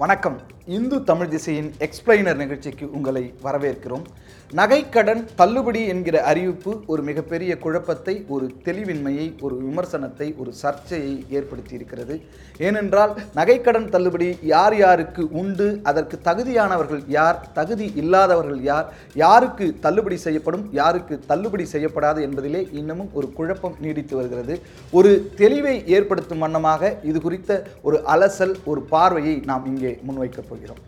வணக்கம். இந்து தமிழ் திசையின் எக்ஸ்பிளைனர் நிகழ்ச்சிக்கு உங்களை வரவேற்கிறோம். நகைக்கடன் தள்ளுபடி என்கிற அறிவிப்பு ஒரு மிகப்பெரிய குழப்பத்தை ஒரு தெளிவின்மையை ஒரு விமர்சனத்தை ஒரு சர்ச்சையை ஏற்படுத்தி இருக்கிறது ஏனென்றால் நகைக்கடன் தள்ளுபடி யார் யாருக்கு உண்டு அதற்கு தகுதியானவர்கள் யார் தகுதி இல்லாதவர்கள் யார் யாருக்கு தள்ளுபடி செய்யப்படும் யாருக்கு தள்ளுபடி செய்யப்படாது என்பதிலே இன்னமும் ஒரு குழப்பம் நீடித்து வருகிறது. ஒரு தெளிவை ஏற்படுத்தும் வண்ணமாக இது குறித்த ஒரு அலசல் ஒரு பார்வையை நாம் இங்கே முன்வைக்கப் கொள்கிறோம்.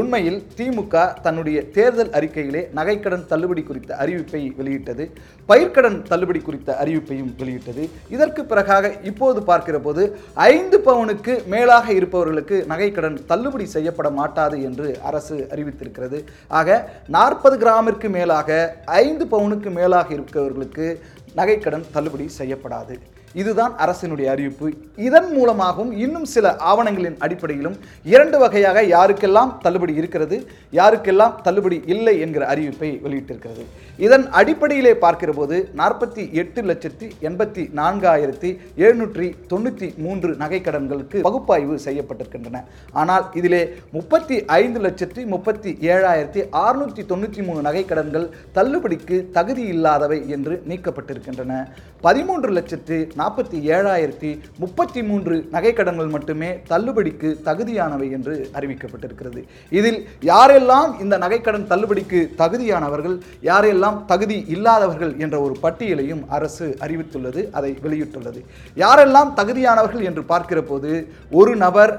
உண்மையில் திமுக தன்னுடைய தேர்தல் அறிக்கையிலே நகைக்கடன் தள்ளுபடி குறித்த அறிவிப்பை வெளியிட்டது பயிர்க்கடன் தள்ளுபடி குறித்த அறிவிப்பையும் வெளியிட்டது. இதற்கு பிறகாக இப்போது பார்க்கிற போது ஐந்து பவுனுக்கு மேலாக இருப்பவர்களுக்கு நகைக்கடன் தள்ளுபடி செய்யப்பட மாட்டாது என்று அரசு அறிவித்திருக்கிறது. ஆக நாற்பது கிராமிற்கு மேலாக ஐந்து பவுனுக்கு மேலாக இருக்கிறவர்களுக்கு நகைக்கடன் தள்ளுபடி செய்யப்படாது. இதுதான் அரசினுடைய அறிவிப்பு. இதன் மூலமாகவும் இன்னும் சில ஆவணங்களின் அடிப்படையிலும் இரண்டு வகையாக யாருக்கெல்லாம் தள்ளுபடி இருக்கிறது யாருக்கெல்லாம் தள்ளுபடி இல்லை என்கிற அறிவிப்பை வெளியிட்டிருக்கிறது. இதன் அடிப்படையிலே பார்க்கிற போது நாற்பத்தி எட்டு லட்சத்தி எண்பத்தி நான்காயிரத்தி எழுநூற்றி தொண்ணூற்றி மூன்று நகைக்கடன்களுக்கு பகுப்பாய்வு செய்யப்பட்டிருக்கின்றன. ஆனால் இதிலே முப்பத்தி ஐந்து லட்சத்தி முப்பத்தி ஏழாயிரத்தி அறுநூற்றி தொண்ணூற்றி மூணு நகைக்கடன்கள் தள்ளுபடிக்கு தகுதி இல்லாதவை என்று நீக்கப்பட்டிருக்கின்றன. பதிமூன்று லட்சத்து நாற்பத்தி ஏழாயிரத்தி முப்பத்தி மூன்று நகைக்கடன்கள் மட்டுமே தள்ளுபடிக்கு தகுதியானவை என்று அறிவிக்கப்பட்டிருக்கிறது. இதில் யாரெல்லாம் இந்த நகைக்கடன் தள்ளுபடிக்கு தகுதியானவர்கள் யாரெல்லாம் தகுதி இல்லாதவர்கள் என்ற ஒரு பட்டியலையும் அரசு அறிவித்துள்ளது அதை வெளியிட்டுள்ளது. யாரெல்லாம் தகுதியானவர்கள் என்று பார்க்கிற போது ஒரு நபர்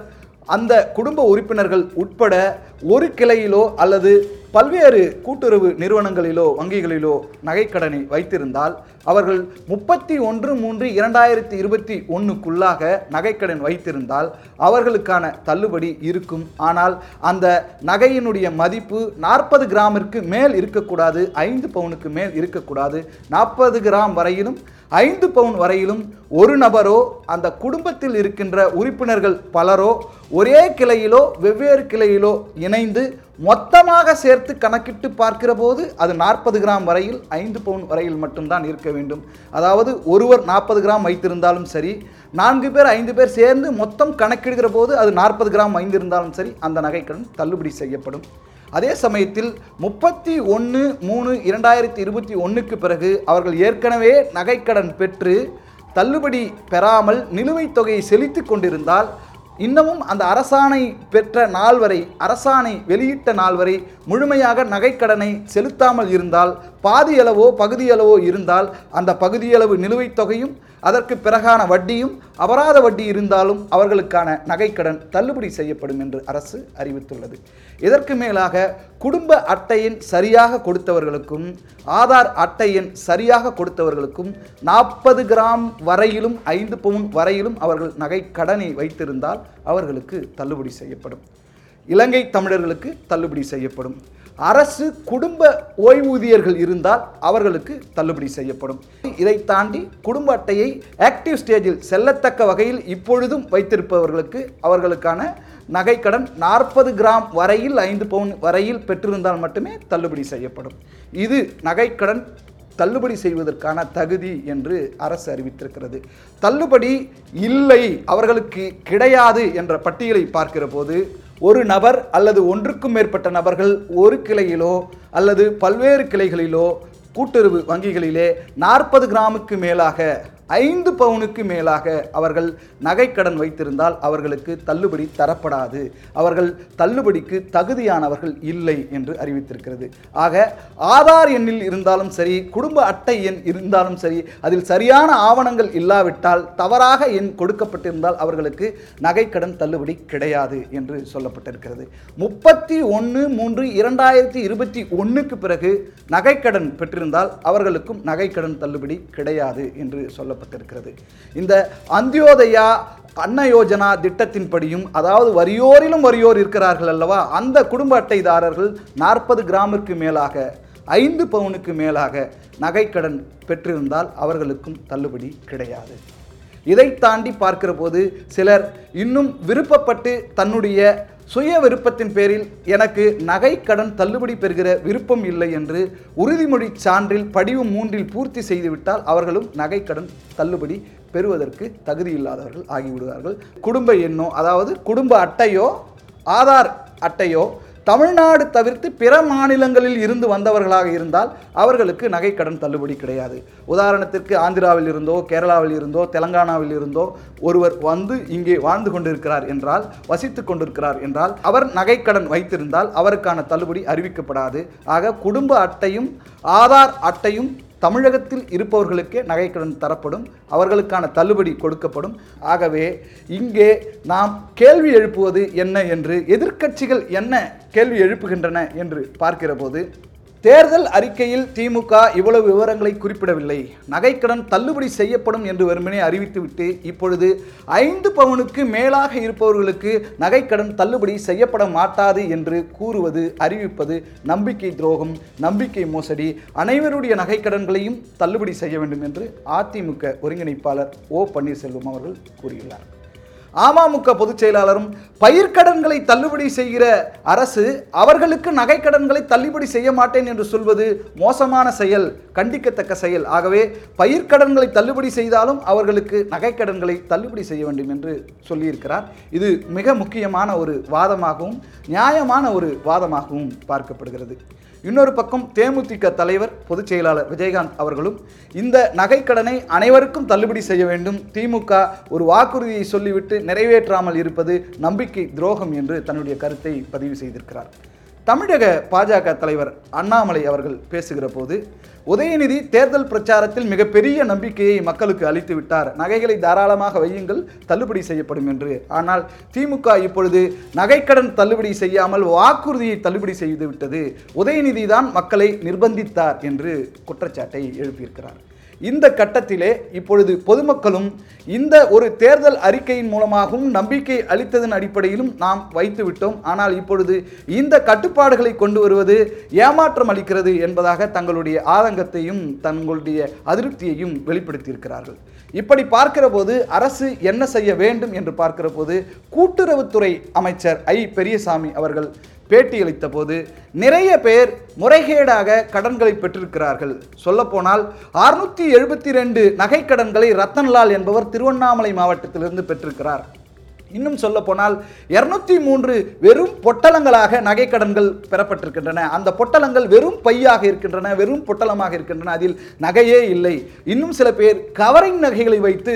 அந்த குடும்ப உறுப்பினர்கள் உட்பட ஒரு கிளையிலோ அல்லது பல்வேறு கூட்டுறவு நிறுவனங்களிலோ வங்கிகளிலோ நகைக்கடனை வைத்திருந்தால் அவர்கள் முப்பத்தி ஒன்று மூன்று இரண்டாயிரத்தி இருபத்தி ஒன்றுக்குள்ளாக நகைக்கடன் வைத்திருந்தால் அவர்களுக்கான தள்ளுபடி இருக்கும். ஆனால் அந்த நகையினுடைய மதிப்பு நாற்பது கிராமிற்கு மேல் இருக்கக்கூடாது ஐந்து பவுனுக்கு மேல் இருக்கக்கூடாது. நாற்பது கிராம் வரையிலும் ஐந்து பவுன் வரையிலும் ஒரு நபரோ அந்த குடும்பத்தில் இருக்கின்ற உறுப்பினர்கள் பலரோ ஒரே கிளையிலோ வெவ்வேறு கிளையிலோ இணைந்து மொத்தமாக சேர்த்து கணக்கிட்டு பார்க்கிற போது அது நாற்பது கிராம் வரையில் ஐந்து பவுன் வரையில் மட்டும்தான் இருக்க வேண்டும். அதாவது ஒருவர் நாற்பது கிராம் வைத்திருந்தாலும் சரி நான்கு பேர் ஐந்து பேர் சேர்ந்து மொத்தம் கணக்கிடுகிற போது அது நாற்பது கிராம் வைந்திருந்தாலும் சரி அந்த நகைக்கடன் தள்ளுபடி செய்யப்படும். அதே சமயத்தில் முப்பத்தி ஒன்று மூணு இரண்டாயிரத்தி இருபத்தி ஒன்றுக்கு பிறகு அவர்கள் ஏற்கனவே நகைக்கடன் பெற்று தள்ளுபடி பெறாமல் நிலுவைத் தொகையை செலுத்தி கொண்டிருந்தால் இன்னமும் அந்த அரசாணை பெற்ற நாள் வரை அரசாணை வெளியிட்ட நாள் வரை முழுமையாக நகைக்கடனை செலுத்தாமல் இருந்தால் பாதியளவோ பகுதியளவோ இருந்தால் அந்த பகுதியளவு நிலுவைத் தொகையும் அதற்கு பிறகான வட்டியும் அபராத வட்டி இருந்தாலும் அவர்களுக்கான நகைக்கடன் தள்ளுபடி செய்யப்படும் என்று அரசு அறிவித்துள்ளது. இதற்கு மேலாக குடும்ப அட்டையின் சரியாக கொடுத்தவர்களுக்கும் ஆதார் அட்டையின் சரியாக கொடுத்தவர்களுக்கும் நாற்பது கிராம் வரையிலும் ஐந்து பவுன் வரையிலும் அவர்கள் நகைக்கடனை வைத்திருந்தால் அவர்களுக்கு தள்ளுபடி செய்யப்படும். இலங்கை தமிழர்களுக்கு தள்ளுபடி செய்யப்படும். அரசு குடும்ப ஓய்வூதியர்கள் இருந்தால் அவர்களுக்கு தள்ளுபடி செய்யப்படும். இதை தாண்டி குடும்ப அட்டையை ஆக்டிவ் ஸ்டேஜில் செல்லத்தக்க வகையில் இப்பொழுதும் வைத்திருப்பவர்களுக்கு அவர்களுக்கான நகைக்கடன் நாற்பது கிராம் வரையில் ஐந்து பவுன் வரையில் பெற்றிருந்தால் மட்டுமே தள்ளுபடி செய்யப்படும். இது நகைக்கடன் தள்ளுபடி செய்வதற்கான தகுதி என்று அரசு அறிவித்திருக்கிறது. தள்ளுபடி இல்லை அவர்களுக்கு கிடையாது என்ற பட்டியலை பார்க்கிற போது ஒரு நபர் அல்லது ஒன்றுக்கும் மேற்பட்ட நபர்கள் ஒரு கிளையிலோ அல்லது பல்வேறு கிளைகளிலோ கூட்டுறவு வங்கிகளிலே நாற்பது கிராமுக்கு மேலாக ஐந்து பவுனுக்கு மேலாக அவர்கள் நகைக்கடன் வைத்திருந்தால் அவர்களுக்கு தள்ளுபடி தரப்படாது. அவர்கள் தள்ளுபடிக்கு தகுதியானவர்கள் இல்லை என்று அறிவித்திருக்கிறது. ஆக ஆதார் எண்ணில் இருந்தாலும் சரி குடும்ப அட்டை எண் இருந்தாலும் சரி அதில் சரியான ஆவணங்கள் இல்லாவிட்டால் தவறாக எண் கொடுக்கப்பட்டிருந்தால் அவர்களுக்கு நகைக்கடன் தள்ளுபடி கிடையாது என்று சொல்லப்பட்டிருக்கிறது. முப்பத்தி ஒன்று மூன்று இரண்டாயிரத்தி இருபத்தி ஒன்றுக்கு பிறகு நகைக்கடன் பெற்றிருந்தால் அவர்களுக்கும் நகைக்கடன் தள்ளுபடி கிடையாது என்று சொல்லப்பட்டிருக்கிறது. இந்த அந்தியோதயா அன்ன யோஜனா திட்டத்தின்படியும் அதாவது வரியோரிலும் வரியோர் இருக்கிறார்கள் அல்லவா அந்த குடும்ப அட்டைதாரர்கள் நாற்பது கிராமிற்கு மேலாக ஐந்து பவுனுக்கு மேலாக நகைக்கடன் பெற்றிருந்தால் அவர்களுக்கும் தள்ளுபடி கிடையாது. இதை தாண்டி பார்க்கிற போது சிலர் இன்னும் விருப்பப்பட்டு தன்னுடைய சுய விருப்பத்தின் பேரில் எனக்கு நகை கடன் தள்ளுபடி பெறுகிற விருப்பம் இல்லை என்று உறுதிமொழி சான்றில் படிவு மூன்றில் பூர்த்தி செய்துவிட்டால் அவர்களும் நகை கடன் தள்ளுபடி பெறுவதற்கு தகுதி இல்லாதவர்கள் ஆகிவிடுவார்கள். குடும்ப எண்ணோ அதாவது குடும்ப அட்டையோ ஆதார் அட்டையோ தமிழ்நாடு தவிர்த்து பிற மாநிலங்களில் இருந்து வந்தவர்களாக இருந்தால் அவர்களுக்கு நகைக்கடன் தள்ளுபடி கிடையாது. உதாரணத்திற்கு ஆந்திராவில் இருந்தோ கேரளாவில் இருந்தோ தெலங்கானாவில் இருந்தோ ஒருவர் வந்து இங்கே வாழ்ந்து கொண்டிருக்கிறார் என்றால் வசித்து கொண்டிருக்கிறார் என்றால் அவர் நகைக்கடன் வைத்திருந்தால் அவருக்கான தள்ளுபடி அறிவிக்கப்படாது. ஆக குடும்ப அட்டையும் ஆதார் அட்டையும் தமிழகத்தில் இருப்பவர்களுக்கே நகைக்கடன் தரப்படும் அவர்களுக்கான தள்ளுபடி கொடுக்கப்படும். ஆகவே இங்கே நாம் கேள்வி எழுப்புவது என்ன என்று எதிர்க்கட்சிகள் என்ன கேள்வி எழுப்புகின்றன என்று பார்க்கிற போது தேர்தல் அறிக்கையில் திமுக இவ்வளவு விவரங்களை குறிப்பிடவில்லை. நகைக்கடன் தள்ளுபடி செய்யப்படும் என்று வெறுமனே அறிவித்துவிட்டு இப்பொழுது ஐந்து பவுனுக்கு மேலாக இருப்பவர்களுக்கு நகைக்கடன் தள்ளுபடி செய்யப்பட மாட்டாது என்று கூறுவது அறிவிப்பது நம்பிக்கை துரோகம் நம்பிக்கை மோசடி. அனைவருடைய நகைக்கடன்களையும் தள்ளுபடி செய்ய வேண்டும் என்று அதிமுக ஒருங்கிணைப்பாளர் ஓ பன்னீர்செல்வம் அவர்கள் கூறியுள்ளார். அமமுக பொதுச் செயலாளரும் பயிர்க்கடன்களை தள்ளுபடி செய்கிற அரசு அவர்களுக்கு நகைக்கடன்களை தள்ளுபடி செய்ய மாட்டேன் என்று சொல்வது மோசமான செயல் கண்டிக்கத்தக்க செயல். ஆகவே பயிர்க்கடன்களை தள்ளுபடி செய்தாலும் அவர்களுக்கு நகைக்கடன்களை தள்ளுபடி செய்ய வேண்டும் என்று சொல்லியிருக்கிறார். இது மிக முக்கியமான ஒரு வாதமாகவும் நியாயமான ஒரு வாதமாகவும் பார்க்கப்படுகிறது. இன்னொரு பக்கம் தேமுதிக தலைவர் பொதுச் செயலாளர் விஜயகாந்த் அவர்களும் இந்த நகைக்கடனை அனைவருக்கும் தள்ளுபடி செய்ய வேண்டும். திமுக ஒரு வாக்குறுதியை சொல்லிவிட்டு நிறைவேற்றாமல் இருப்பது நம்பிக்கை துரோகம் என்று தன்னுடைய கருத்தை பதிவு செய்திருக்கிறார். தமிழக பாஜக தலைவர் அண்ணாமலை அவர்கள் பேசுகிற போது உதயநிதி தேர்தல் பிரச்சாரத்தில் மிகப்பெரிய நம்பிக்கையை மக்களுக்கு அளித்து விட்டார். நகைகளை தாராளமாக வையுங்கள் தள்ளுபடி செய்யப்படும் என்று. ஆனால் திமுக இப்பொழுது நகைக்கடன் தள்ளுபடி செய்யாமல் வாக்குறுதியை தள்ளுபடி செய்து விட்டது. உதயநிதி தான் மக்களை நிர்பந்தித்தார் என்று குற்றச்சாட்டை எழுப்பியிருக்கிறார். இந்த கட்டத்திலே இப்பொழுது பொதுமக்களும் இந்த ஒரு தேர்தல் அறிக்கையின் மூலமாகவும் நம்பிக்கை அளித்ததன் அடிப்படையிலும் நாம் வைத்துவிட்டோம் ஆனால் இப்பொழுது இந்த கட்டுப்பாடுகளை கொண்டு வருவது ஏமாற்றம் அளிக்கிறது என்பதாக தங்களுடைய ஆதங்கத்தையும் தங்களுடைய அதிருப்தியையும் வெளிப்படுத்தியிருக்கிறார்கள். இப்படி பார்க்கிற போது அரசு என்ன செய்ய வேண்டும் என்று பார்க்கிற போது கூட்டுறவுத்துறை அமைச்சர் ஐ பெரியசாமி அவர்கள் பேட்டியளித்த போது நிறைய பேர் முறைகேடாக கடன்களை பெற்றிருக்கிறார்கள். சொல்லப்போனால் அறுநூத்தி எழுபத்தி ரெண்டு நகைக்கடன்களை ரத்தன்லால் என்பவர் திருவண்ணாமலை மாவட்டத்திலிருந்து பெற்றிருக்கிறார். இன்னும் சொல்ல போனால் இருநூத்தி மூன்று வெறும் பொட்டலங்களாக நகைக்கடன்கள் பெறப்பட்டிருக்கின்றன. அந்த பொட்டலங்கள் வெறும் பையாக இருக்கின்றன வெறும் பொட்டலமாக இருக்கின்றன. அதில் நகையே இல்லை. இன்னும் சில பேர் கவரிங் நகைகளை வைத்து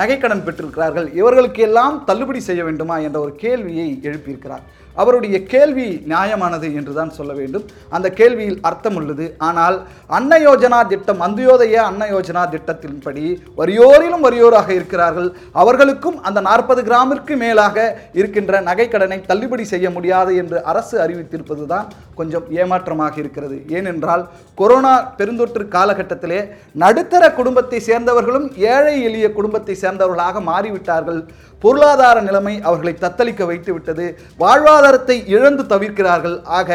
நகைக்கடன் பெற்றிருக்கிறார்கள். இவர்களுக்கு எல்லாம் தள்ளுபடி செய்ய வேண்டுமா என்ற ஒரு கேள்வியை எழுப்பியிருக்கிறார். அவருடைய கேள்வி நியாயமானது என்றுதான் சொல்ல வேண்டும். அந்த கேள்வியில் அர்த்தம் உள்ளது. ஆனால் அன்ன யோஜனா திட்டம் அந்தியோதய அன்ன யோஜனா திட்டத்தின்படி வரியோரிலும் வரியோராக இருக்கிறார்கள். அவர்களுக்கும் அந்த நாற்பது கிராமிற்கு மேலாக இருக்கின்ற நகைக்கடனை தள்ளுபடி செய்ய முடியாது என்று அரசு அறிவித்திருப்பது தான் கொஞ்சம் ஏமாற்றமாக இருக்கிறது. ஏனென்றால் கொரோனா பெருந்தொற்று காலகட்டத்திலே நடுத்தர குடும்பத்தை சேர்ந்தவர்களும் ஏழை எளிய குடும்பத்தை சேர்ந்தவர்களாக மாறிவிட்டார்கள். பொருளாதார நிலைமை அவர்களை தத்தளிக்க வைத்து விட்டது வாழ்வாதாரத்தை இழந்து தவிர்க்கிறார்கள். ஆக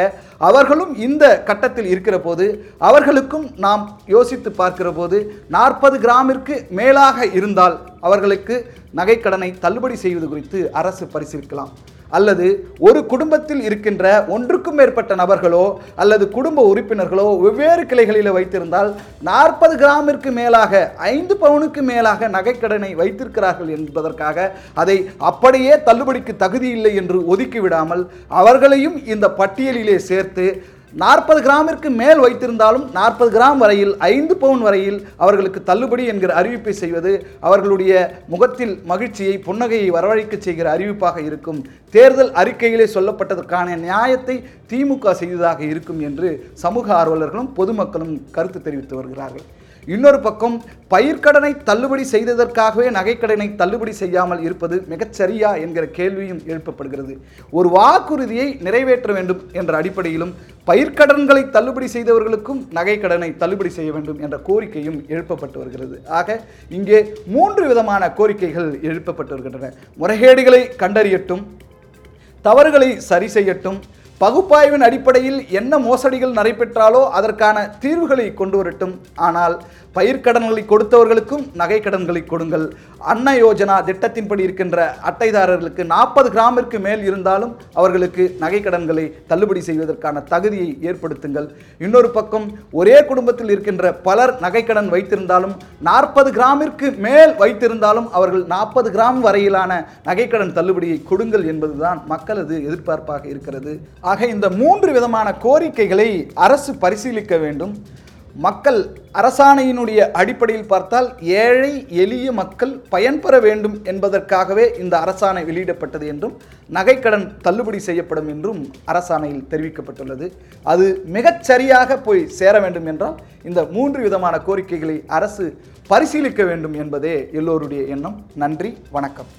அவர்களும் இந்த கட்டத்தில் இருக்கிற போது அவர்களுக்கும் நாம் யோசித்து பார்க்கிற போது நாற்பது கிராமிற்கு மேலாக இருந்தால் அவர்களுக்கு நகைக்கடனை தள்ளுபடி செய்வது குறித்து அரசு பரிசீலிக்கலாம். அல்லது ஒரு குடும்பத்தில் இருக்கின்ற ஒன்றுக்கும் மேற்பட்ட நபர்களோ அல்லது குடும்ப உறுப்பினர்களோ வெவ்வேறு கிளைகளில் வைத்திருந்தால் நாற்பது கிராமிற்கு மேலாக ஐந்து பவுனுக்கு மேலாக நகைக்கடனை வைத்திருக்கிறார்கள் என்பதற்காக அதை அப்படியே தள்ளுபடிக்கு தகுதி இல்லை என்று ஒதுக்கிவிடாமல் அவர்களையும் இந்த பட்டியலிலே சேர்த்து நாற்பது கிராமிற்கு மேல் வைத்திருந்தாலும் நாற்பது கிராம் வரையில் ஐந்து பவுன் வரையில் அவர்களுக்கு தள்ளுபடி என்கிற அறிவிப்பை செய்வது அவர்களுடைய முகத்தில் மகிழ்ச்சியை புன்னகையை வரவழைக்க செய்கிற அறிவிப்பாக இருக்கும். தேர்தல் அறிக்கையிலே சொல்லப்பட்டதற்கான நியாயத்தை திமுக செய்ததாக இருக்கும் என்று சமூக ஆர்வலர்களும் பொதுமக்களும் கருத்து தெரிவித்து வருகிறார்கள். இன்னொரு பக்கம் பயிர்க்கடனை தள்ளுபடி செய்ததற்காகவே நகைக்கடனை தள்ளுபடி செய்யாமல் இருப்பது மிகச்சரியா என்கிற கேள்வியும் எழுப்பப்படுகிறது. ஒரு வாக்குறுதியை நிறைவேற்ற வேண்டும் என்ற அடிப்படையிலும் பயிர்க்கடன்களை தள்ளுபடி செய்தவர்களுக்கும் நகைக்கடனை தள்ளுபடி செய்ய வேண்டும் என்ற கோரிக்கையும் எழுப்பப்பட்டு வருகிறது. ஆக இங்கே மூன்று விதமான கோரிக்கைகள் எழுப்பப்பட்டு வருகின்றன. முறைகேடுகளை கண்டறியட்டும் தவறுகளை சரி செய்யட்டும் பகுப்பாய்வின் அடிப்படையில் என்ன மோசடிகள் நடைபெற்றாலோ அதற்கான தீர்வுகளை கொண்டு வரட்டும் ஆனால் பயிர்க்கடன்களை கொடுத்தவர்களுக்கும் நகை கடன்களை கொடுங்கள். அன்ன யோஜனா திட்டத்தின்படி இருக்கின்ற அட்டைதாரர்களுக்கு நாற்பது கிராமிற்கு மேல் இருந்தாலும் அவர்களுக்கு நகை கடன்களை தள்ளுபடி செய்வதற்கான தகுதியை ஏற்படுத்துங்கள். இன்னொரு பக்கம் ஒரே குடும்பத்தில் இருக்கின்ற பலர் நகைக்கடன் வைத்திருந்தாலும் நாற்பது கிராமிற்கு மேல் வைத்திருந்தாலும் அவர்கள் நாற்பது கிராம் வரையிலான நகைக்கடன் தள்ளுபடியை கொடுங்கள் என்பதுதான் மக்களது எதிர்பார்ப்பாக இருக்கிறது. ஆக இந்த மூன்று விதமான கோரிக்கைகளை அரசு பரிசீலிக்க வேண்டும். மக்கள் அரசாணையினுடைய அடிப்படையில் பார்த்தால் ஏழை எளிய மக்கள் பயன்பெற வேண்டும் என்பதற்காகவே இந்த அரசாணை வெளியிடப்பட்டது என்றும் நகைக்கடன் தள்ளுபடி செய்யப்படும் என்றும் அரசாணையில் தெரிவிக்கப்பட்டுள்ளது. அது மிகச் சரியாக போய் சேர வேண்டும் என்றால் இந்த மூன்று விதமான கோரிக்கைகளை அரசு பரிசீலிக்க வேண்டும் என்பதே எல்லோருடைய எண்ணம். நன்றி வணக்கம்.